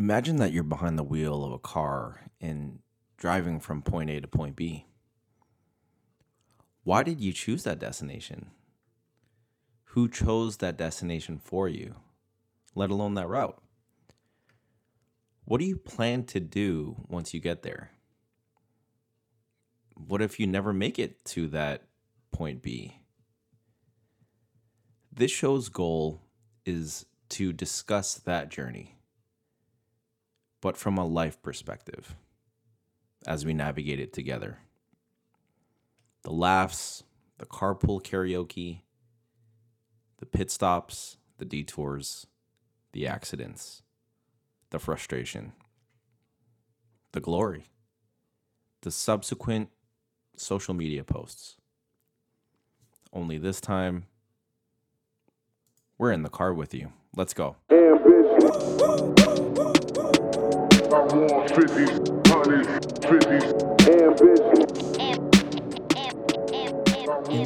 Imagine that you're behind the wheel of a car and driving from point A to point B. Why did you choose that destination? Who chose that destination for you, let alone that route? What do you plan to do once you get there? What if you never make it to that point B? This show's goal is to discuss that journey, but from a life perspective as we navigate it together. The laughs, the carpool karaoke, the pit stops, the detours, the accidents, the frustration, the glory, the subsequent social media posts. Only this time, we're in the car with you. Let's go. In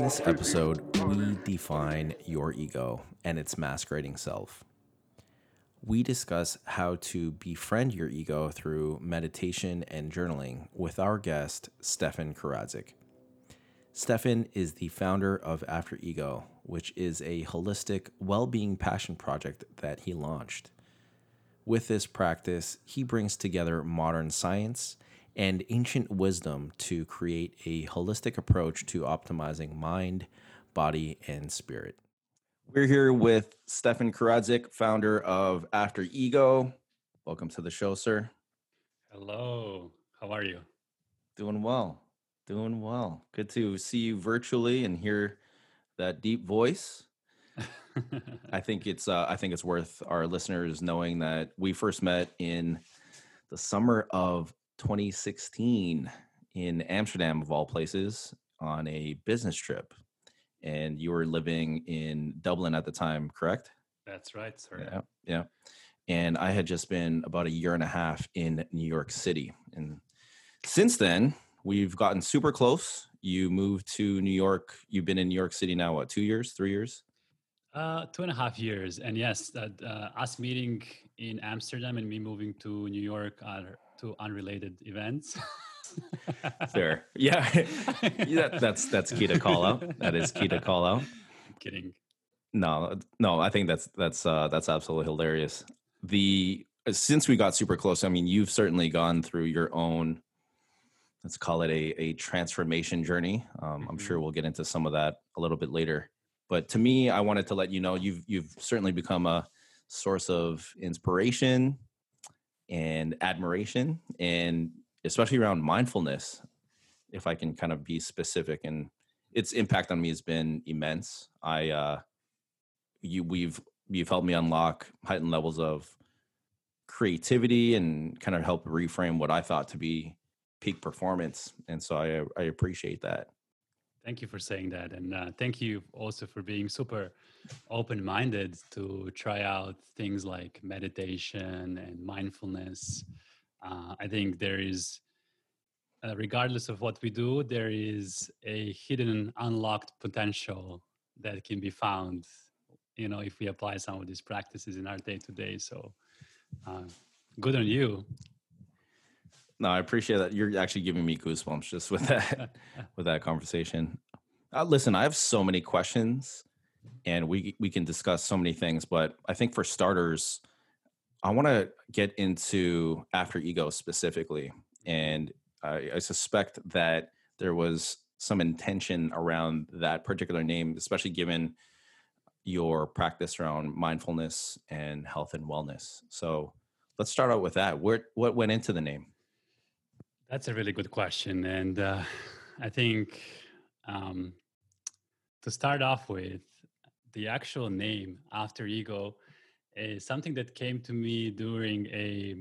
this episode, we define your ego and its masquerading self. We discuss how to befriend your ego through meditation and journaling with our guest, Stefan Karadzik. Stefan is the founder of After Ego, which is a holistic well being passion project that he launched. With this practice, he brings together modern science and ancient wisdom to create a holistic approach to optimizing mind, body, and spirit. We're here with Stefan Karadzik, founder of After Ego. Welcome to the show, sir. Hello. How are you? Doing well. Doing well. Good to see you virtually and hear that deep voice. I think it's uh, I think it's worth our listeners knowing that we first met in the summer of 2016 in Amsterdam of all places on a business trip. And you were living in Dublin at the time, correct? That's right, sir. Yeah. Yeah. And I had just been about a year and a half in New York City. And since then, we've gotten super close. You moved to New York. You've been in New York City now, what, two years, three years? Uh, two and a half years. And yes, that, uh, us meeting in Amsterdam and me moving to New York are two unrelated events. Fair. Yeah. That's that's key to call out. That is key to call out. I'm kidding. No, no, I think that's that's uh that's absolutely hilarious. The since we got super close, I mean, you've certainly gone through your own let's call it a, a transformation journey. Um, mm-hmm. I'm sure we'll get into some of that a little bit later. But to me, I wanted to let you know you've you've certainly become a source of inspiration and admiration, and especially around mindfulness. If I can kind of be specific, and its impact on me has been immense. I uh, you we've you've helped me unlock heightened levels of creativity and kind of help reframe what I thought to be peak performance. And so I, I appreciate that. Thank you for saying that. And uh, thank you also for being super open minded to try out things like meditation and mindfulness. Uh, I think there is, uh, regardless of what we do, there is a hidden, unlocked potential that can be found, you know, if we apply some of these practices in our day to day. So, uh, good on you no, I appreciate that. You're actually giving me goosebumps just with that with that conversation. Uh, listen, I have so many questions, and we we can discuss so many things. But I think for starters, I want to get into after ego specifically, and I, I suspect that there was some intention around that particular name, especially given your practice around mindfulness and health and wellness. So let's start out with that. Where what went into the name? That's a really good question. And uh, I think um, to start off with, the actual name after ego is something that came to me during a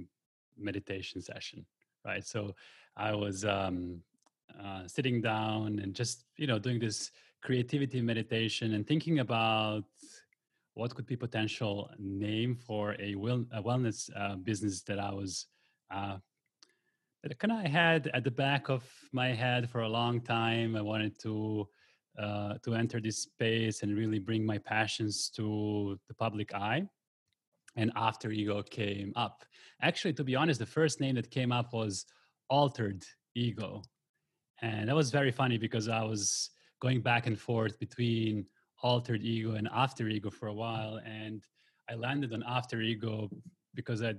meditation session, right? So I was um, uh, sitting down and just, you know, doing this creativity meditation and thinking about what could be potential name for a, well, a wellness uh, business that I was uh, that kind of had at the back of my head for a long time. I wanted to uh, to enter this space and really bring my passions to the public eye. and after ego came up. Actually, to be honest, the first name that came up was altered ego. And that was very funny because I was going back and forth between altered ego and after ego for a while. And I landed on after ego because I,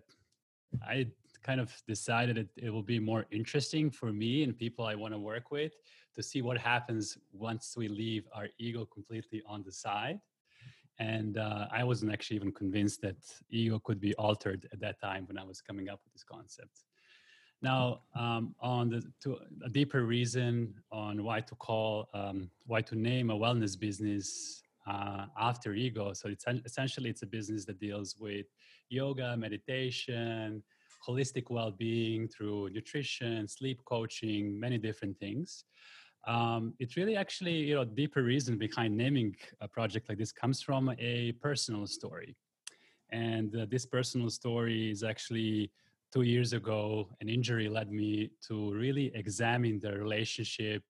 I kind of decided it, it will be more interesting for me and people I want to work with to see what happens once we leave our ego completely on the side. And uh, i wasn't actually even convinced that ego could be altered at that time when i was coming up with this concept. Now um, on the to a deeper reason on why to call um, why to name a wellness business uh, after ego. So it's essentially it's a business that deals with yoga meditation holistic well-being through nutrition sleep coaching many different things. Um, it's really actually you know deeper reason behind naming a project like this comes from a personal story. And uh, this personal story is actually two years ago an injury led me to really examine the relationship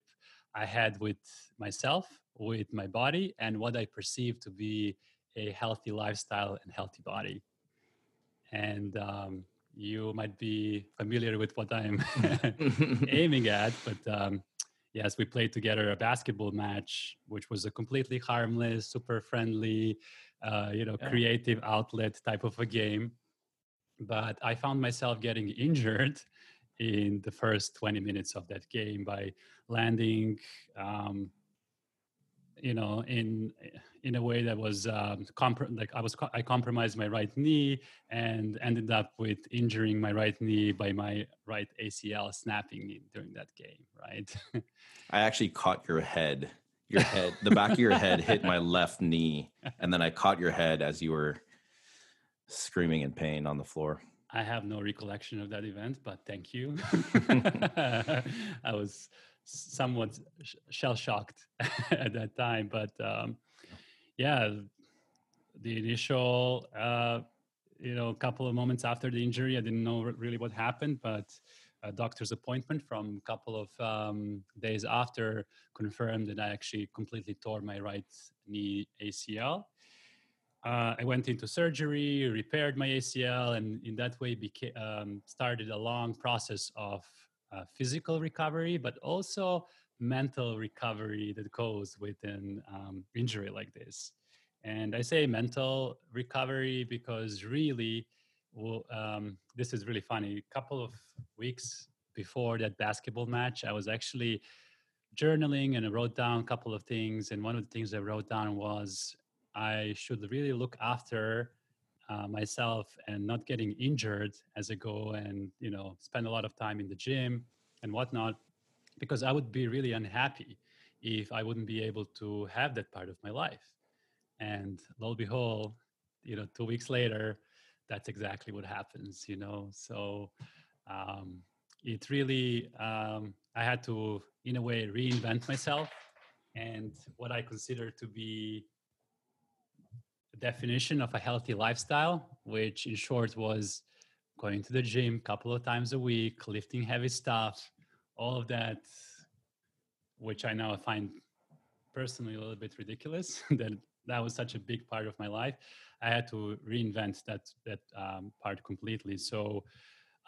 i had with myself with my body and what i perceive to be a healthy lifestyle and healthy body. And um, you might be familiar with what i'm aiming at but um, yes, we played together a basketball match, which was a completely harmless, super friendly, uh, you know, yeah. creative outlet type of a game. But I found myself getting injured in the first 20 minutes of that game by landing um, you know in in a way that was um, compr- like I was I compromised my right knee and ended up with injuring my right knee by my right ACL snapping during that game. Right. I actually caught your head. Your head, the back of your head hit my left knee, and then I caught your head as you were screaming in pain on the floor. I have no recollection of that event, but thank you. I was somewhat shell shocked at that time. But um, yeah, the initial, uh, you know, couple of moments after the injury, I didn't know really what happened, but a doctor's appointment from a couple of um, days after confirmed that I actually completely tore my right knee ACL. Uh, I went into surgery, repaired my ACL, and in that way became, um, started a long process of uh, physical recovery, but also mental recovery that goes with an um, injury like this. And I say mental recovery because really, well, um, this is really funny. A couple of weeks before that basketball match, I was actually journaling and I wrote down a couple of things. And one of the things I wrote down was I should really look after uh, myself and not getting injured as I go and you know spend a lot of time in the gym and whatnot, because I would be really unhappy if I wouldn't be able to have that part of my life. And lo and behold, you know, two weeks later, that's exactly what happens. You know, so um, it really um, I had to, in a way, reinvent myself and what I consider to be the definition of a healthy lifestyle, which in short was going to the gym a couple of times a week, lifting heavy stuff, all of that, which I now find personally a little bit ridiculous that that was such a big part of my life. I had to reinvent that that um, part completely. So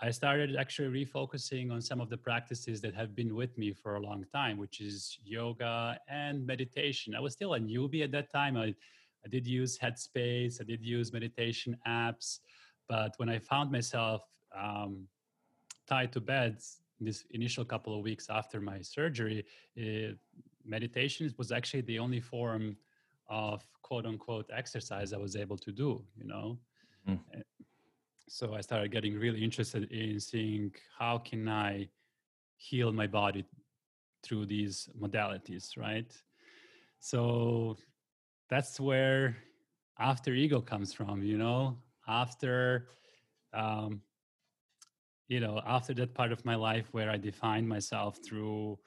I started actually refocusing on some of the practices that have been with me for a long time, which is yoga and meditation. I was still a newbie at that time. I I did use Headspace, I did use meditation apps, but when I found myself um, tied to bed this initial couple of weeks after my surgery, it, eh, meditation was actually the only form of quote unquote exercise I was able to do, you know. Mm. So I started getting really interested in seeing how can I heal my body through these modalities, right? So that's where after ego comes from you know after um you know after that part of my life where i defined myself through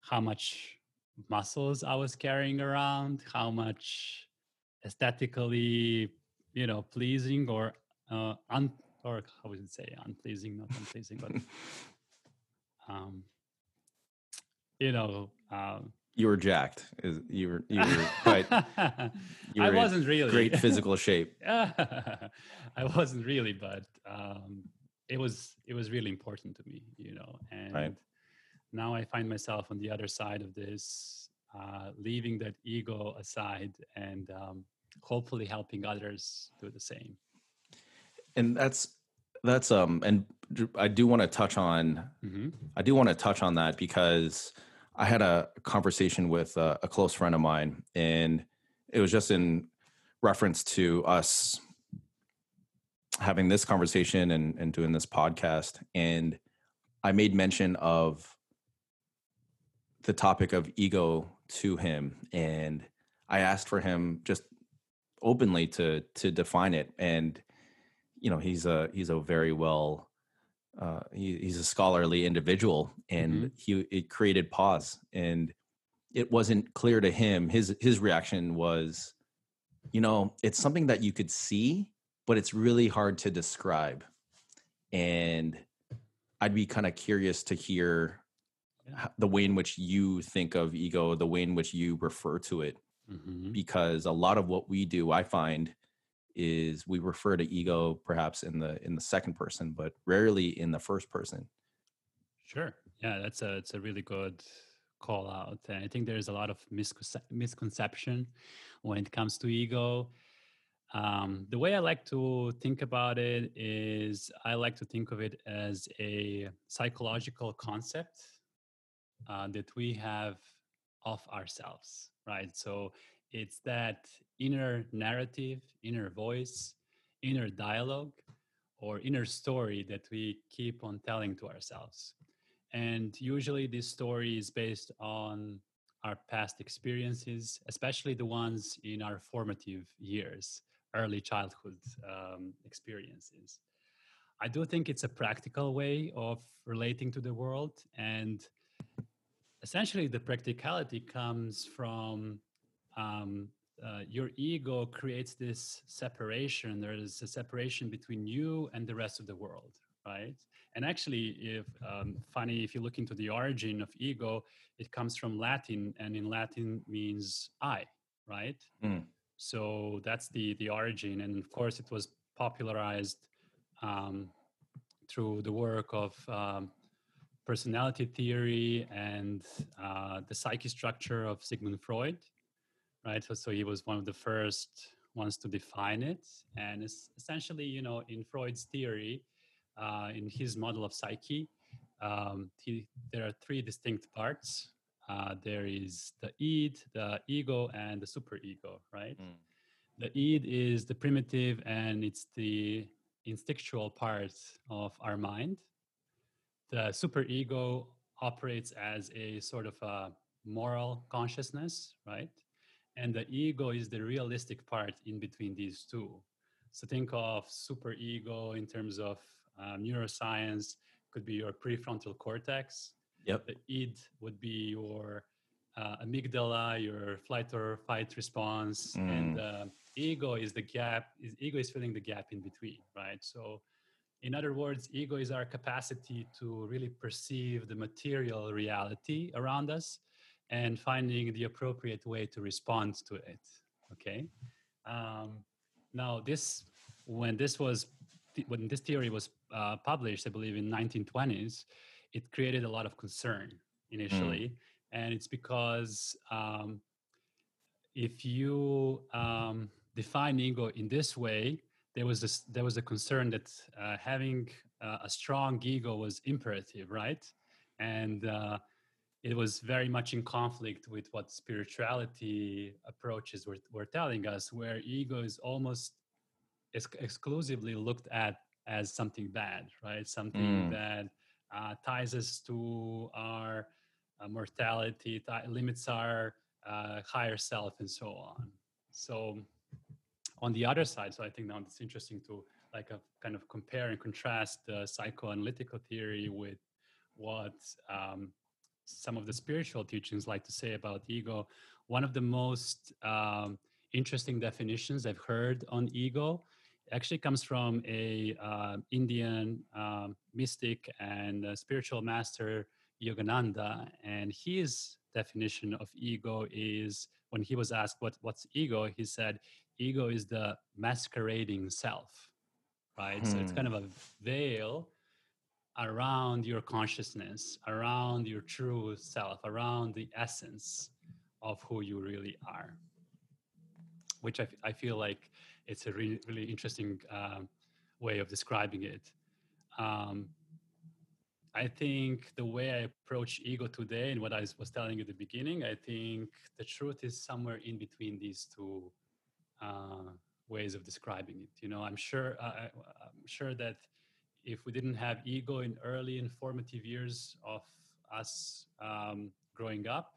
how much muscles i was carrying around how much aesthetically you know pleasing or uh un or how would you say unpleasing not unpleasing but um you know uh, you were jacked. You were you were quite. You were I wasn't really great physical shape. I wasn't really, but um, it was it was really important to me, you know. And right. now I find myself on the other side of this, uh, leaving that ego aside and um, hopefully helping others do the same. And that's that's um and I do want to touch on mm-hmm. I do want to touch on that because I had a conversation with a, a close friend of mine, and it was just in reference to us having this conversation and, and doing this podcast. And I made mention of the topic of ego to him, and I asked for him just openly to to define it. And you know, he's a he's a very well uh, he, he's a scholarly individual, and mm-hmm. he it created pause, and it wasn't clear to him. His his reaction was, you know, it's something that you could see, but it's really hard to describe, and I'd be kind of curious to hear the way in which you think of ego, the way in which you refer to it, mm-hmm. because a lot of what we do, I find, is we refer to ego perhaps in the in the second person but rarely in the first person. Sure. Yeah that's a it's a really good call out and i think there's a lot of misconce- misconception when it comes to ego um, the way i like to think about it is i like to think of it as a psychological concept uh, that we have of ourselves right so it's that inner narrative, inner voice, inner dialogue, or inner story that we keep on telling to ourselves. And usually, this story is based on our past experiences, especially the ones in our formative years, early childhood um, experiences. I do think it's a practical way of relating to the world. And essentially, the practicality comes from um, uh, your ego creates this separation. There is a separation between you and the rest of the world, right? And actually, if um, funny, if you look into the origin of ego, it comes from Latin, and in Latin means I, right? Mm. So that's the the origin, and of course, it was popularized um, through the work of um, personality theory and uh, the psyche structure of Sigmund Freud right? So, so he was one of the first ones to define it. And it's essentially, you know, in Freud's theory, uh, in his model of psyche, um, he, there are three distinct parts. Uh, there is the id, the ego, and the superego, right? Mm. The id is the primitive and it's the instinctual part of our mind. The superego operates as a sort of a moral consciousness, right? and the ego is the realistic part in between these two so think of super ego in terms of um, neuroscience could be your prefrontal cortex yep the id would be your uh, amygdala your flight or fight response mm. and uh, ego is the gap is ego is filling the gap in between right so in other words ego is our capacity to really perceive the material reality around us and finding the appropriate way to respond to it. Okay. Um, now, this when this was when this theory was uh, published, I believe in 1920s, it created a lot of concern initially, mm. and it's because um, if you um, define ego in this way, there was this, there was a concern that uh, having uh, a strong ego was imperative, right? And uh, it was very much in conflict with what spirituality approaches were, were telling us, where ego is almost ex- exclusively looked at as something bad, right? Something mm. that uh, ties us to our uh, mortality, th- limits our uh, higher self, and so on. So, on the other side, so I think now it's interesting to like a kind of compare and contrast the psychoanalytical theory with what um, some of the spiritual teachings like to say about ego. One of the most um, interesting definitions I've heard on ego actually comes from a uh, Indian um, mystic and a spiritual master Yogananda, and his definition of ego is when he was asked what, what's ego, he said, ego is the masquerading self, right? Hmm. So it's kind hmm. of a veil around your consciousness, around your true self, around the essence of who you really are, which I, f- I feel like it's a really, really interesting uh, way of describing it. Um, I think the way I approach ego today and what I was telling you at the beginning, I think the truth is somewhere in between these two uh, ways of describing it. You know, I'm sure uh, I'm sure that if we didn't have ego in early and formative years of us um, growing up,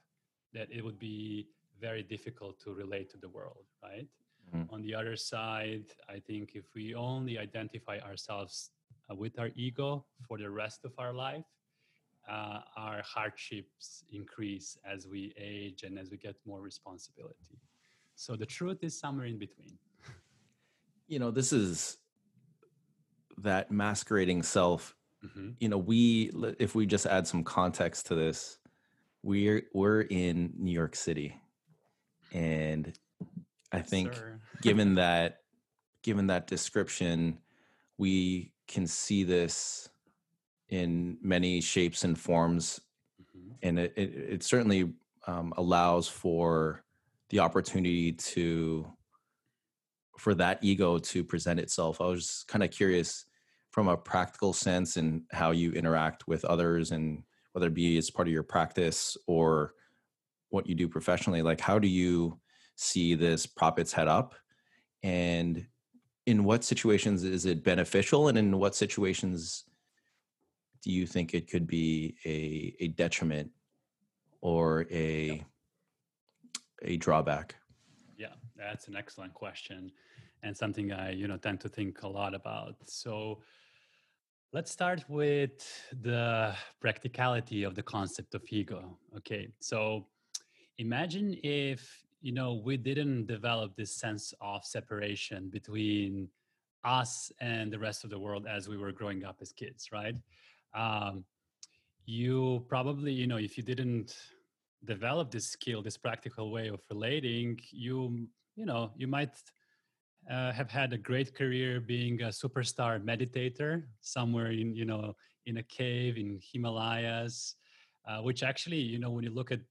that it would be very difficult to relate to the world, right? Mm-hmm. On the other side, I think if we only identify ourselves uh, with our ego for the rest of our life, uh, our hardships increase as we age and as we get more responsibility. So the truth is somewhere in between. You know, this is that masquerading self. Mm-hmm. You know, we if we just add some context to this, we're we're in New York City, and I think given that given that description, we can see this in many shapes and forms, mm-hmm. and it, it, it certainly um, allows for the opportunity to for that ego to present itself. I was kind of curious from a practical sense and how you interact with others and whether it be as part of your practice or what you do professionally like how do you see this prop its head up and in what situations is it beneficial and in what situations do you think it could be a, a detriment or a a drawback? Yeah that's an excellent question and something i you know tend to think a lot about. So Let's start with the practicality of the concept of ego. Okay, so imagine if you know we didn't develop this sense of separation between us and the rest of the world as we were growing up as kids, right? Um, you probably, you know, if you didn't develop this skill, this practical way of relating, you, you know, you might uh, have had a great career being a superstar meditator somewhere in you know in a cave in Himalayas, uh, which actually you know when you look at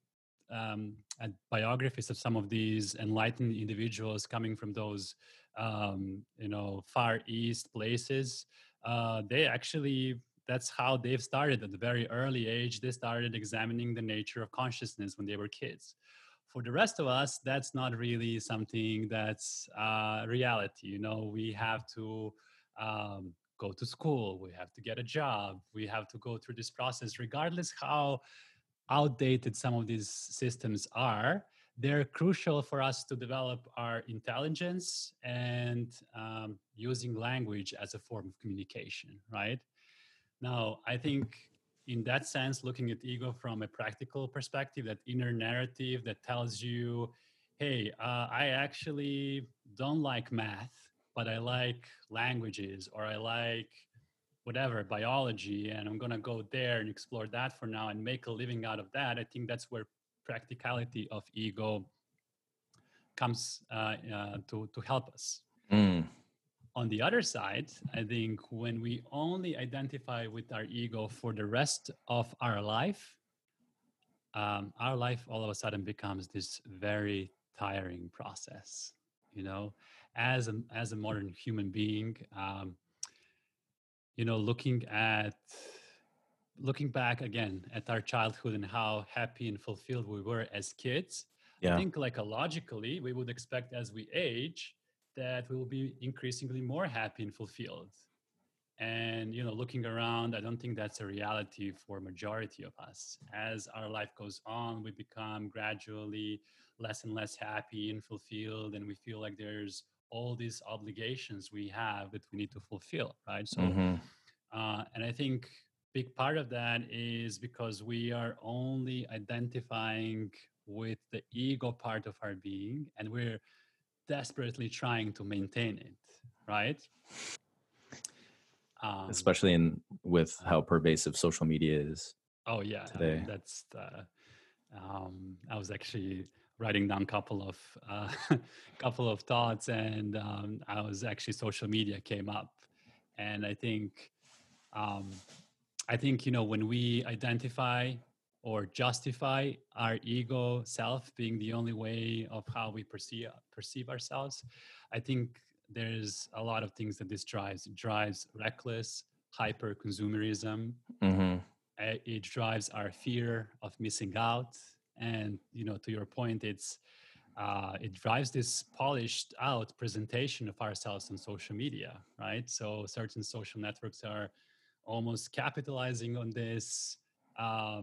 um, at biographies of some of these enlightened individuals coming from those um, you know far east places, uh, they actually that's how they've started. At a very early age. They started examining the nature of consciousness when they were kids. For the rest of us that's not really something that's uh, reality you know? We have to um, go to school we have to get a job we have to go through this process regardless how outdated some of these systems are they're crucial for us to develop our intelligence and um, using language as a form of communication right? Now i think in that sense, looking at ego from a practical perspective, that inner narrative that tells you, hey, uh, I actually don't like math, but I like languages or I like whatever, biology, and I'm going to go there and explore that for now and make a living out of that. I think that's where practicality of ego comes uh, uh, to, to help us. Mm on the other side, I think when we only identify with our ego for the rest of our life, um, our life all of a sudden becomes this very tiring process. You know, as a as a modern human being, um, you know, looking at looking back again at our childhood and how happy and fulfilled we were as kids. Yeah. I think like logically we would expect as we age that we will be increasingly more happy and fulfilled and you know looking around i don't think that's a reality for majority of us as our life goes on we become gradually less and less happy and fulfilled and we feel like there's all these obligations we have that we need to fulfill right so mm-hmm. uh, and i think big part of that is because we are only identifying with the ego part of our being and we're desperately trying to maintain it, right? Um, Especially in with how pervasive social media is. Oh yeah, today. Um, that's the, um, I was actually writing down a couple of uh, couple of thoughts, and um, I was actually social media came up, and I think um, I think you know when we identify or justify our ego self being the only way of how we perceive perceive ourselves, I think there's a lot of things that this drives. It drives reckless hyper consumerism. Mm-hmm. It drives our fear of missing out and you know to your point it's uh, it drives this polished out presentation of ourselves on social media right? So certain social networks are almost capitalizing on this uh,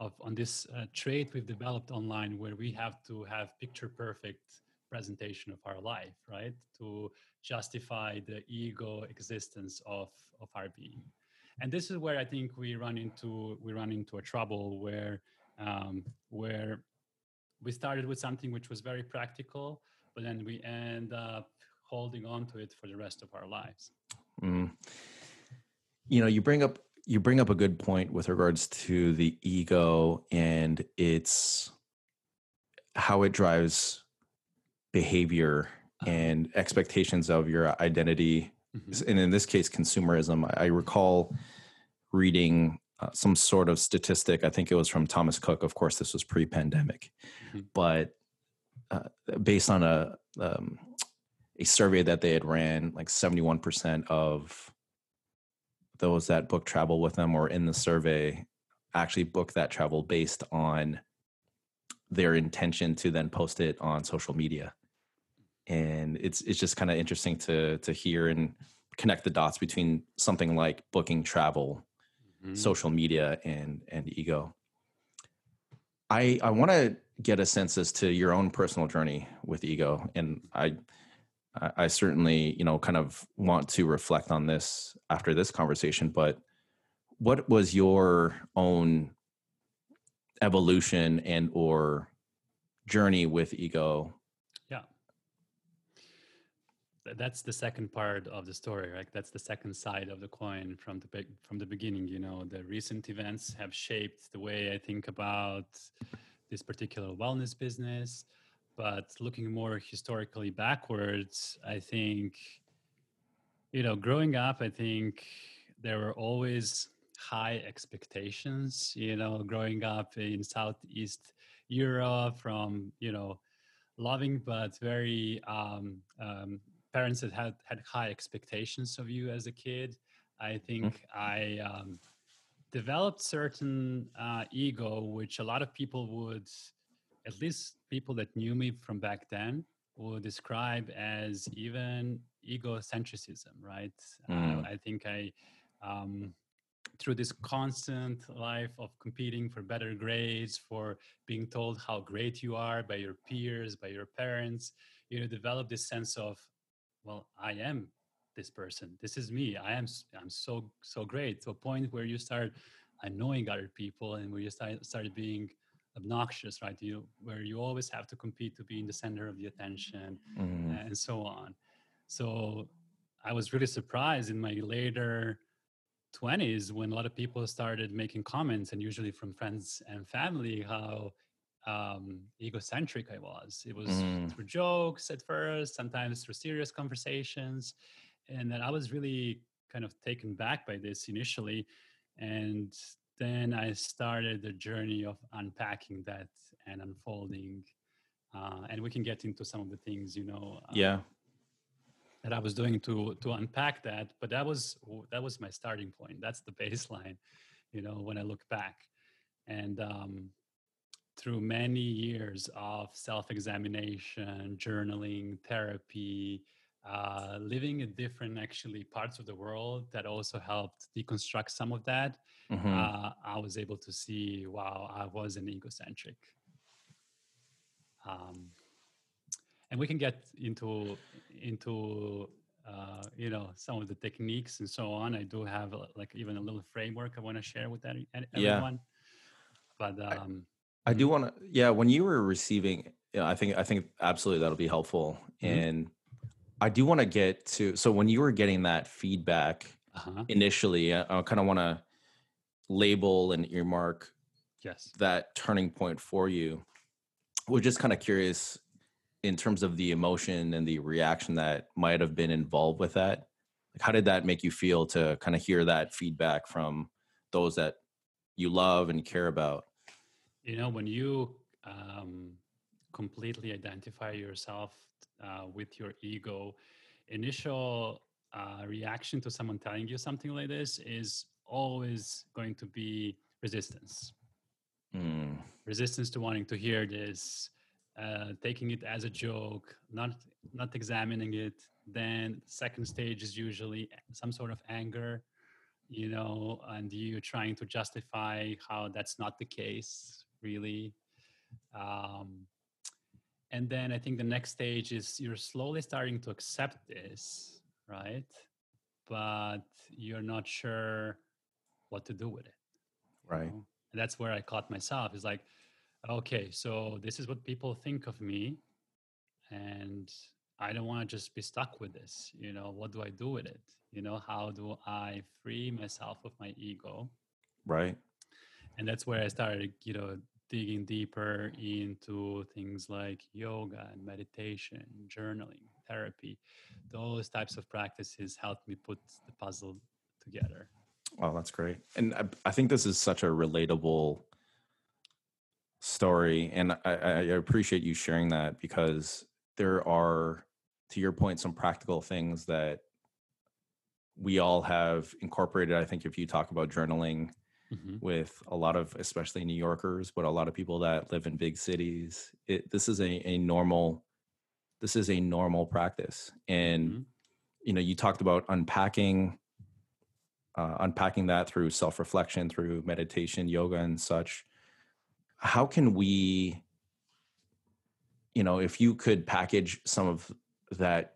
of on this uh, trait we've developed online where we have to have picture perfect presentation of our life right? To justify the ego existence of of our being. And this is where i think we run into we run into a trouble where um, where we started with something which was very practical, but then we end up holding on to it for the rest of our lives. Mm. You know, you bring up you bring up a good point with regards to the ego and its how it drives behavior uh-huh. and expectations of your identity mm-hmm. and in this case consumerism i recall reading uh, some sort of statistic. I think it was from Thomas Cook. Of course, this was pre-pandemic, mm-hmm. but uh, based on a um, a survey that they had ran, like seventy one percent of those that book travel with them or in the survey actually book that travel based on their intention to then post it on social media and it's it's just kind of interesting to to hear and connect the dots between something like booking travel mm-hmm. social media and and ego i i want to get a sense as to your own personal journey with ego and i i certainly you know kind of want to reflect on this after this conversation but what was your own evolution and or journey with ego that's the second part of the story right? That's the second side of the coin from the from the beginning you know? The recent events have shaped the way i think about this particular wellness business but looking more historically backwards i think you know growing up i think there were always high expectations you know growing up in southeast europe from you know loving but very um, um, parents that had had high expectations of you as a kid. I mm-hmm. think mm-hmm. I um, developed certain uh, ego, which a lot of people would, at least people that knew me from back then, would describe as even egocentricism. Right? Mm. Uh, I think I. Um, through this constant life of competing for better grades, for being told how great you are by your peers, by your parents, you know, develop this sense of well i am this person. This is me. I am i'm so so great to a point where you start annoying other people and where you start started being obnoxious right? You where you always have to compete to be in the center of the attention mm. and so on. So i was really surprised in my later 20s when a lot of people started making comments and usually from friends and family how um, egocentric I was. It was mm. through jokes at first, sometimes through serious conversations. And then I was really kind of taken back by this initially. And then I started the journey of unpacking that and unfolding. Uh, and we can get into some of the things, you know. Um, yeah. That I was doing to to unpack that, but that was that was my starting point. That's the baseline, you know. When I look back, and um, through many years of self-examination journaling therapy uh, living in different actually parts of the world that also helped deconstruct some of that mm-hmm. uh, i was able to see wow i was an egocentric um, and we can get into into uh, you know some of the techniques and so on i do have like even a little framework i want to share with that everyone yeah. but um, I do want to, yeah. When you were receiving, yeah, I think I think absolutely that'll be helpful, mm-hmm. and I do want to get to. So when you were getting that feedback uh-huh. initially, I, I kind of want to label and earmark yes that turning point for you we're just kind of curious in terms of the emotion and the reaction that might have been involved with that like how did that make you feel to kind of hear that feedback from those that you love and care about you know when you um, completely identify yourself uh, with your ego initial uh, reaction to someone telling you something like this is always going to be resistance. Mm. resistance to wanting to hear this uh, taking it as a joke not not examining it. Then second stage is usually some sort of anger you know and you trying to justify how that's not the case really um, and then i think the next stage is you're slowly starting to accept this right? But you're not sure what to do with it right. know? and that's where i caught myself. Is like okay so this is what people think of me and i don't want to just be stuck with this you know? What do i do with it? You know how do i free myself of my ego? Right. And that's where i started you know digging deeper into things like yoga and meditation journaling therapy. Those types of practices helped me put the puzzle together. Oh that's great. And i, I think this is such a relatable story and I, I appreciate you sharing that because there are to your point some practical things that we all have incorporated. I think if you talk about journaling mm-hmm. with a lot of especially new yorkers but a lot of people that live in big cities it, this is a, a normal this is a normal practice and mm-hmm. you know you talked about unpacking uh, unpacking that through self-reflection through meditation yoga and such how can we you know if you could package some of that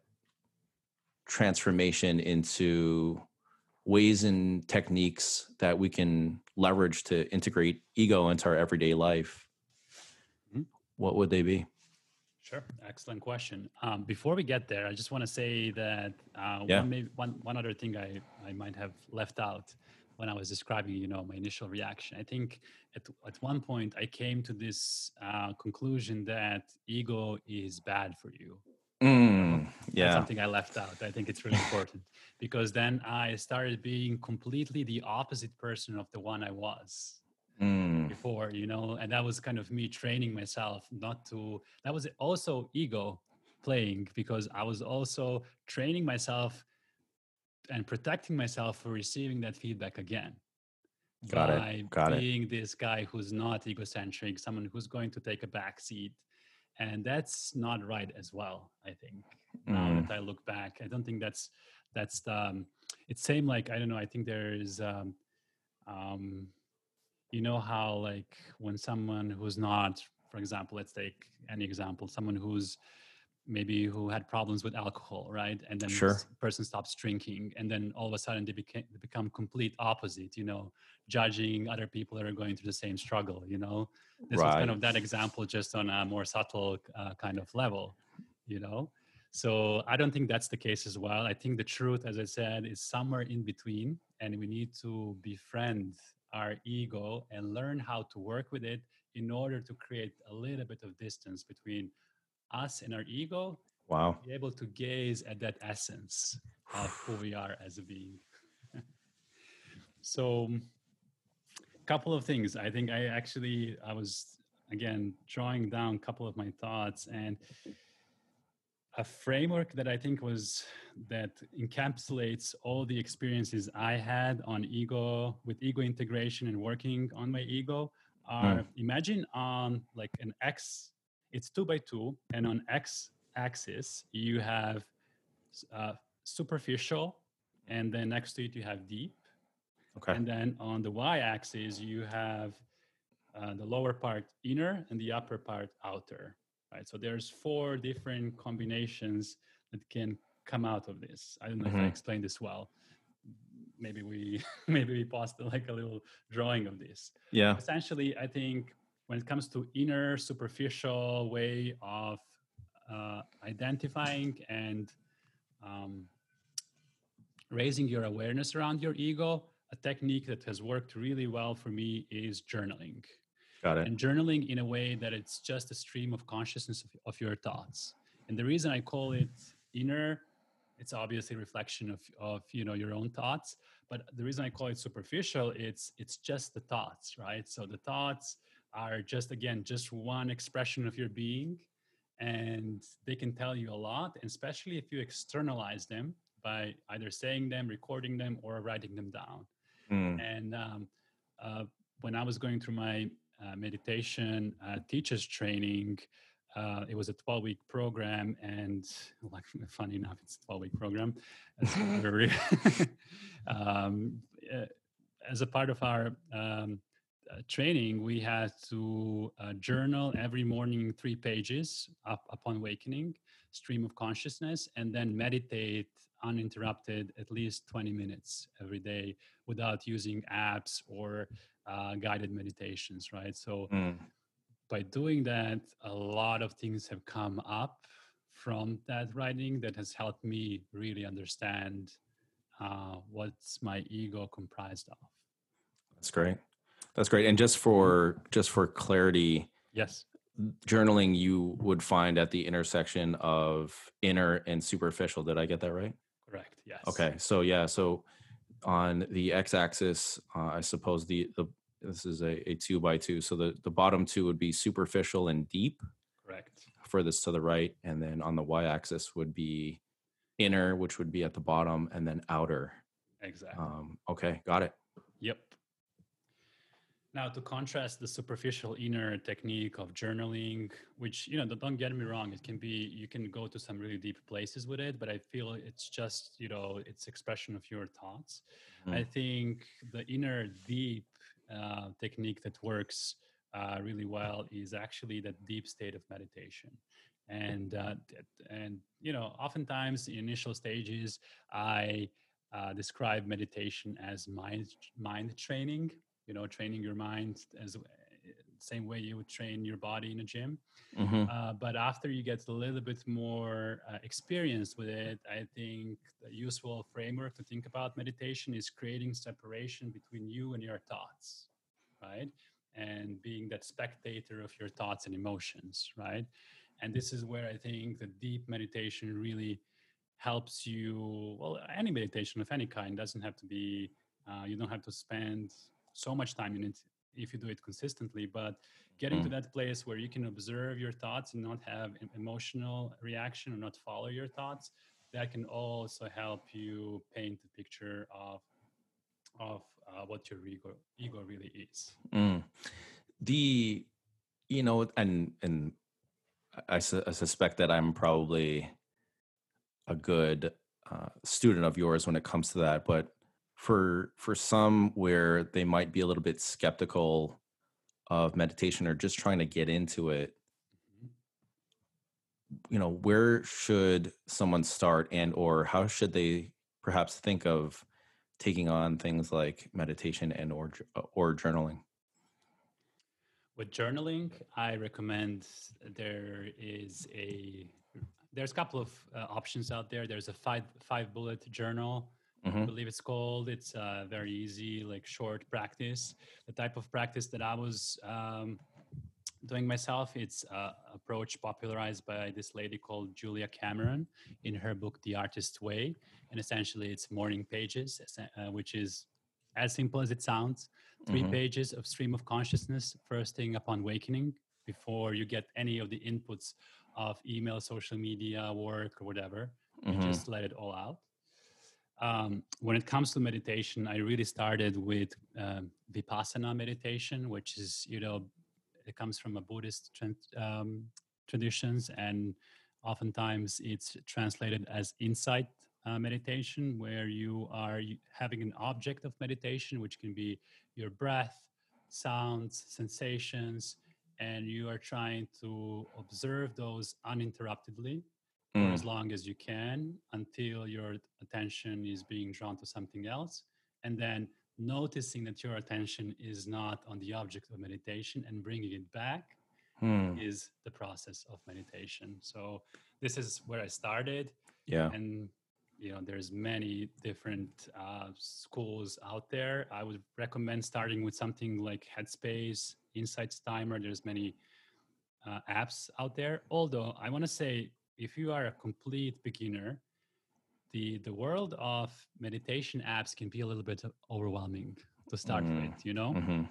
transformation into ways and techniques that we can leverage to integrate ego into our everyday life mm-hmm. what would they be sure excellent question um, before we get there i just want to say that uh, yeah. one, maybe, one, one other thing I, I might have left out when I was describing, you know, my initial reaction. I think at, at one point I came to this uh, conclusion that ego is bad for you. Mm, yeah. That's something I left out. I think it's really important because then I started being completely the opposite person of the one I was mm. before, you know, and that was kind of me training myself not to, that was also ego playing because I was also training myself and protecting myself for receiving that feedback again. Got it. Got being it. this guy who's not egocentric, someone who's going to take a back seat. And that's not right as well, I think. Mm. Now that I look back, I don't think that's that's the um, it's same like I don't know, I think there is um, um you know how like when someone who's not, for example, let's take any example, someone who's maybe who had problems with alcohol, right? And then sure. this person stops drinking, and then all of a sudden they became they become complete opposite. You know, judging other people that are going through the same struggle. You know, this right. was kind of that example, just on a more subtle uh, kind of level. You know, so I don't think that's the case as well. I think the truth, as I said, is somewhere in between, and we need to befriend our ego and learn how to work with it in order to create a little bit of distance between us and our ego wow. be able to gaze at that essence of who we are as a being. So a couple of things. I think i actually i was again drawing down a couple of my thoughts and a framework that i think was that encapsulates all the experiences i had on ego with ego integration and working on my ego are mm. imagine on like an x it's two by two, and on x axis you have uh, superficial, and then next to it you have deep. Okay. And then on the y axis you have uh, the lower part inner and the upper part outer. Right. So there's four different combinations that can come out of this. I don't know mm-hmm. if I mm-hmm. explained this well. Maybe we maybe we posted like a little drawing of this. Yeah. Essentially, I think when it comes to inner superficial way of uh, identifying and um, raising your awareness around your ego a technique that has worked really well for me is journaling. Got it. And journaling in a way that it's just a stream of consciousness of, of your thoughts. And the reason I call it inner, it's obviously a reflection of, of you know your own thoughts. But the reason I call it superficial, it's it's just the thoughts, right? So the thoughts are just again just one expression of your being and they can tell you a lot especially if you externalize them by either saying them recording them or writing them down mm. and um, uh, when i was going through my uh, meditation uh, teachers training uh, it was a 12 week program and like funny enough it's a 12 week program um, uh, as a part of our um, uh, training, we had to uh, journal every morning three pages up upon awakening, stream of consciousness, and then meditate uninterrupted at least 20 minutes every day without using apps or uh, guided meditations, right? So mm. by doing that, a lot of things have come up from that writing that has helped me really understand uh, what's my ego comprised of. That's great. That's great. And just for just for clarity, yes, journaling you would find at the intersection of inner and superficial. Did I get that right? Correct. Yes. Okay. So yeah. So on the x-axis, uh, I suppose the the this is a, a two by two. So the the bottom two would be superficial and deep. Correct. Furthest to the right, and then on the y-axis would be inner, which would be at the bottom, and then outer. Exactly. Um, okay, got it. Yep. Now, to contrast the superficial inner technique of journaling, which, you know, don't get me wrong, it can be, you can go to some really deep places with it, but I feel it's just, you know, it's expression of your thoughts. Mm. I think the inner deep uh, technique that works uh, really well is actually that deep state of meditation. And, uh, and, you know, oftentimes in initial stages, I uh, describe meditation as mind, mind training you know training your mind as same way you would train your body in a gym. Mm-hmm. uh, but after you get a little bit more uh, experience with it i think the useful framework to think about meditation is creating separation between you and your thoughts right? And being that spectator of your thoughts and emotions right? And this is where i think the deep meditation really helps you well any meditation of any kind doesn't have to be uh, you don't have to spend so much time in it if you do it consistently but getting mm. to that place where you can observe your thoughts and not have emotional reaction or not follow your thoughts that can also help you paint a picture of of uh, what your ego ego really is mm. the you know and and I, su- I, suspect that i'm probably a good uh, student of yours when it comes to that but for for some where they might be a little bit skeptical of meditation or just trying to get into it mm-hmm. you know where should someone start and or how should they perhaps think of taking on things like meditation and or uh, or journaling with journaling i recommend there is a there's a couple of uh, options out there there's a five five bullet journal mm-hmm. I believe it's called. It's uh, very easy, like short practice. The type of practice that I was um, doing myself, it's uh, approach popularized by this lady called Julia Cameron in her book The Artist's Way, and essentially it's morning pages, uh, which is as simple as it sounds. 3 mm-hmm. pages of stream of consciousness first thing upon wakening before you get any of the inputs of email, social media, work, or whatever. Mm-hmm. You just let it all out um, when it comes to meditation, I really started with um, vipassana meditation, which is you know it comes from a Buddhist um, traditions, and oftentimes it's translated as insight uh, meditation, where you are having an object of meditation, which can be your breath, sounds, sensations, and you are trying to observe those uninterruptedly. For as long as you can until your attention is being drawn to something else. And then noticing that your attention is not on the object of meditation and bringing it back mm. is the process of meditation. So this is where I started. Yeah. And you know there's many different uh, schools out there i would recommend starting with something like headspace insights timer there's many uh, apps out there although i want to say if you are a complete beginner the the world of meditation apps can be a little bit overwhelming to start mm-hmm. with you know? Mm-hmm.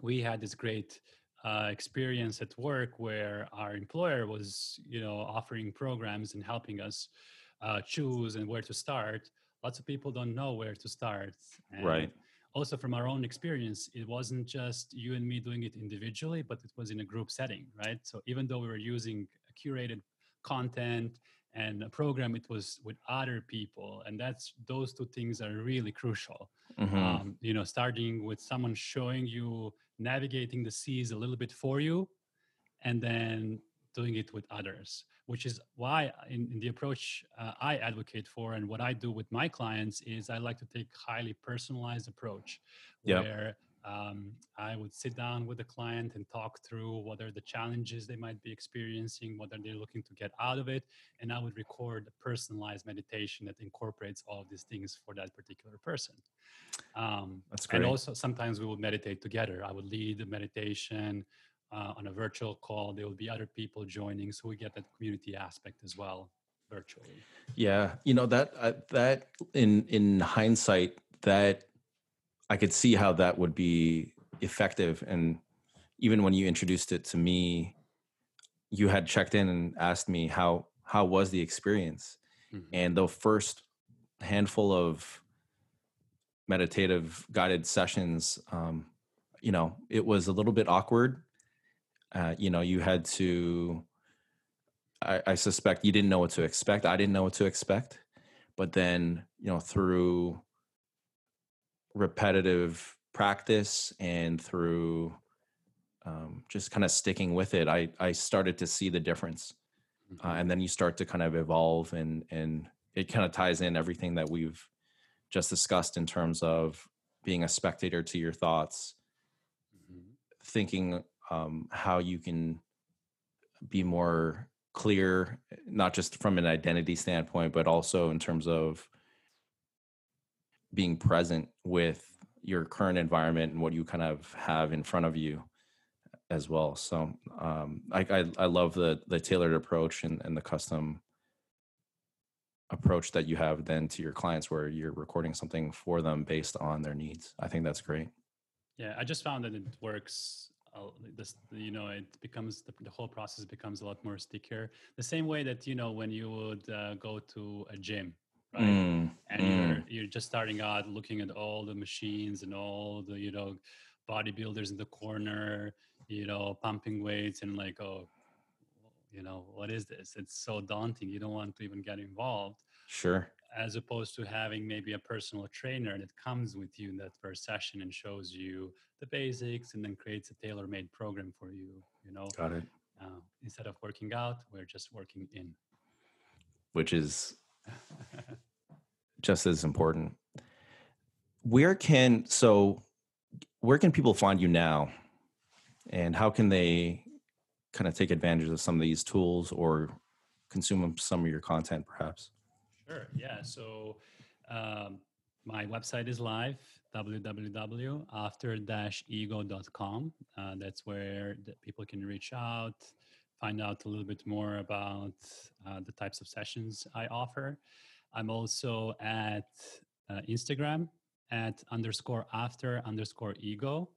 we had this great uh, experience at work where our employer was you know offering programs and helping us uh, choose and where to start. Lots of people don't know where to start. And right. also from our own experience it wasn't just you and me doing it individually but it was in a group setting right? So even though we were using curated content and a program it was with other people and that's those two things are really crucial mm-hmm. um, you know starting with someone showing you navigating the seas a little bit for you and then doing it with others which is why in, in the approach uh, i advocate for and what i do with my clients is i like to take highly personalized approach yep. where um, I would sit down with the client and talk through what are the challenges they might be experiencing, what are they looking to get out of it, and I would record a personalized meditation that incorporates all of these things for that particular person. Um, That's great. And also, sometimes we would meditate together. I would lead the meditation uh, on a virtual call. There will be other people joining, so we get that community aspect as well virtually. Yeah, you know that uh, that in in hindsight that I could see how that would be effective. And even when you introduced it to me, you had checked in and asked me how how was the experience. Mm-hmm. And the first handful of meditative guided sessions, um, you know, it was a little bit awkward. Uh, you know, you had to. I, I suspect you didn't know what to expect. I didn't know what to expect, but then you know through repetitive practice and through um, just kind of sticking with it, I I started to see the difference, uh, mm-hmm. and then you start to kind of evolve, and and it kind of ties in everything that we've just discussed in terms of being a spectator to your thoughts, mm-hmm. thinking um, how you can be more clear, not just from an identity standpoint, but also in terms of being present with your current environment and what you kind of have in front of you as well. So um, I, I, I love the the tailored approach and, and the custom approach that you have then to your clients where you're recording something for them based on their needs. I think that's great. Yeah, I just found that it works. Uh, this, you know, it becomes the, the, whole process becomes a lot more stickier. The same way that you know when you would uh, go to a gym, right? Mm, and mm. you're you're just starting out looking at all the machines and all the you know bodybuilders in the corner, you know, pumping weights and like, oh, you know, what is this? It's so daunting. You don't want to even get involved. Sure. As opposed to having maybe a personal trainer that comes with you in that first session and shows you the basics and then creates a tailor-made program for you. You know. Got it. Uh, instead of working out, we're just working in. Which is just as important. Where can so where can people find you now? And how can they kind of take advantage of some of these tools or consume some of your content perhaps? Sure. Yeah. So um, my website is live www.after-ego.com. Uh, that's where people can reach out, find out a little bit more about uh, the types of sessions I offer. I'm also at uh, Instagram at underscore after underscore ego.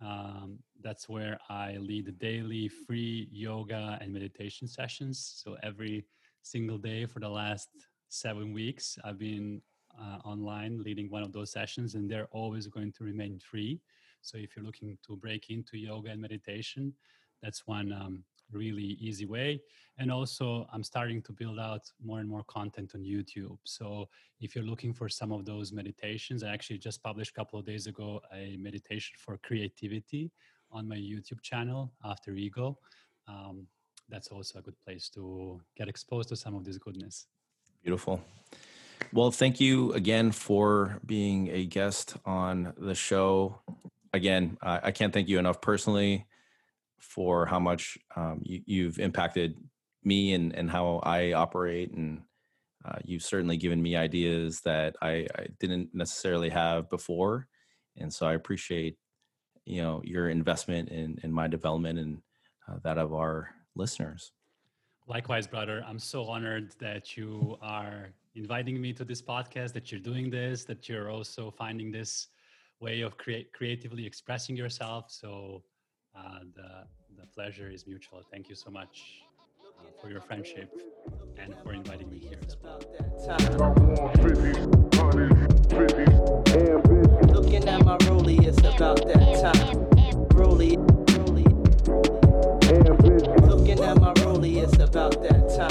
Um, that's where I lead daily free yoga and meditation sessions. So every single day for the last seven weeks, I've been uh, online leading one of those sessions, and they're always going to remain free. So if you're looking to break into yoga and meditation, that's one um, really easy way. And also, I'm starting to build out more and more content on YouTube. So, if you're looking for some of those meditations, I actually just published a couple of days ago a meditation for creativity on my YouTube channel, After Ego. Um, that's also a good place to get exposed to some of this goodness. Beautiful. Well, thank you again for being a guest on the show. Again, I can't thank you enough personally for how much um, you, have impacted me and, and how I operate and uh, you've certainly given me ideas that I, I, didn't necessarily have before, and so I appreciate you know your investment in in my development and uh, that of our listeners. Likewise, brother. I'm so honored that you are inviting me to this podcast, that you're doing this, that you're also finding this way of create creatively expressing yourself. So uh, the, the pleasure is mutual. Thank you so much uh, for your friendship and for inviting me here as well. Looking at my it's about that time. Looking at my it's about that time.